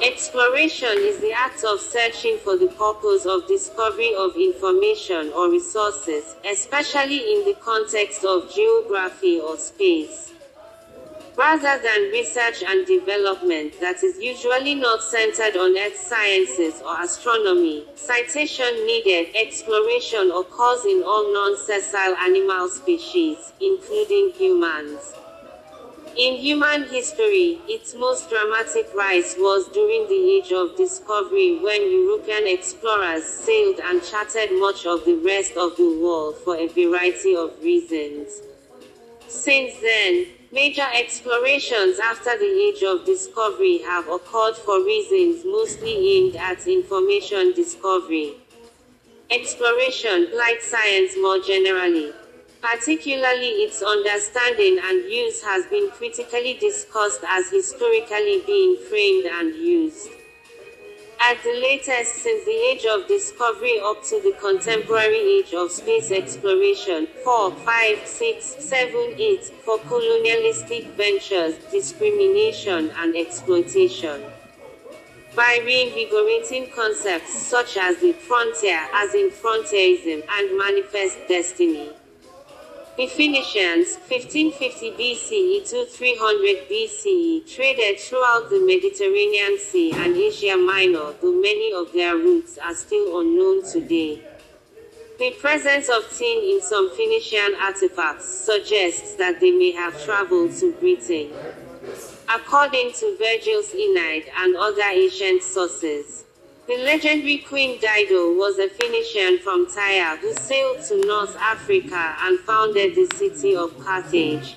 Exploration is the act of searching for the purpose of discovery of information or resources, especially in the context of geography or space. Rather than research and development that is usually not centered on earth sciences or astronomy, citation needed exploration occurs in all non-sessile animal species, including humans. In human history, its most dramatic rise was during the Age of Discovery when European explorers sailed and charted much of the rest of the world for a variety of reasons. Since then, major explorations after the Age of Discovery have occurred for reasons mostly aimed at information discovery. Exploration, like science more generally, Particularly its understanding and use has been critically discussed as historically being framed and used. At the latest since the age of discovery up to the contemporary age of space exploration, 4, 5, 6, 7, 8, for colonialistic ventures, discrimination and exploitation. By reinvigorating concepts such as the frontier, as in frontierism, and manifest destiny. Phoenicians, 1550 BCE to 300 BCE, traded throughout the Mediterranean Sea and Asia Minor, though many of their routes are still unknown today. The presence of tin in some Phoenician artifacts suggests that they may have traveled to Britain. According to Virgil's Aeneid and other ancient sources, the legendary Queen Dido was a Phoenician from Tyre who sailed to North Africa and founded the city of Carthage.